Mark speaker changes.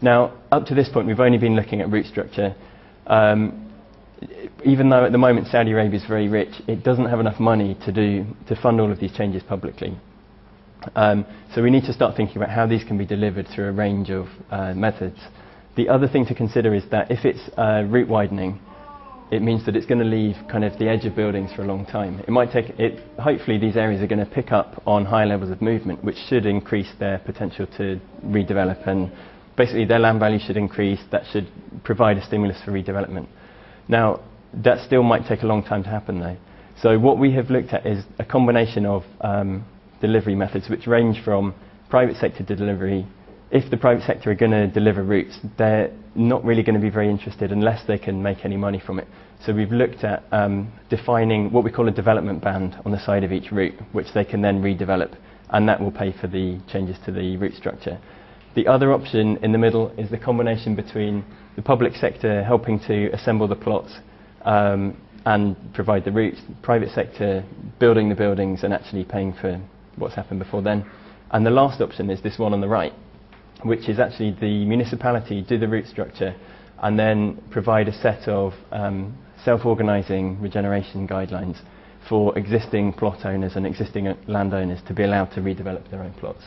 Speaker 1: Now, up to this point, we've only been looking at route structure. Um, even though at the moment Saudi Arabia is very rich, it doesn't have enough money to do to fund all of these changes publicly. Um, so we need to start thinking about how these can be delivered through a range of uh, methods. The other thing to consider is that if it's uh, widening, it means that it's going to leave kind of the edge of buildings for a long time. It might take it. Hopefully, these areas are going to pick up on high levels of movement, which should increase their potential to redevelop, and basically their land value should increase. That should provide a stimulus for redevelopment. Now, that still might take a long time to happen, though. So what we have looked at is a combination of um, delivery methods, which range from private sector delivery. If the private sector are going to deliver routes, they're not really going to be very interested unless they can make any money from it. So we've looked at um, defining what we call a development band on the side of each route, which they can then redevelop, and that will pay for the changes to the route structure. The other option in the middle is the combination between the public sector helping to assemble the plots um, and provide the routes, private sector building the buildings and actually paying for what's happened before then. And the last option is this one on the right, which is actually the municipality do the route structure and then provide a set of um, self-organising regeneration guidelines for existing plot owners and existing landowners to be allowed to redevelop their own plots.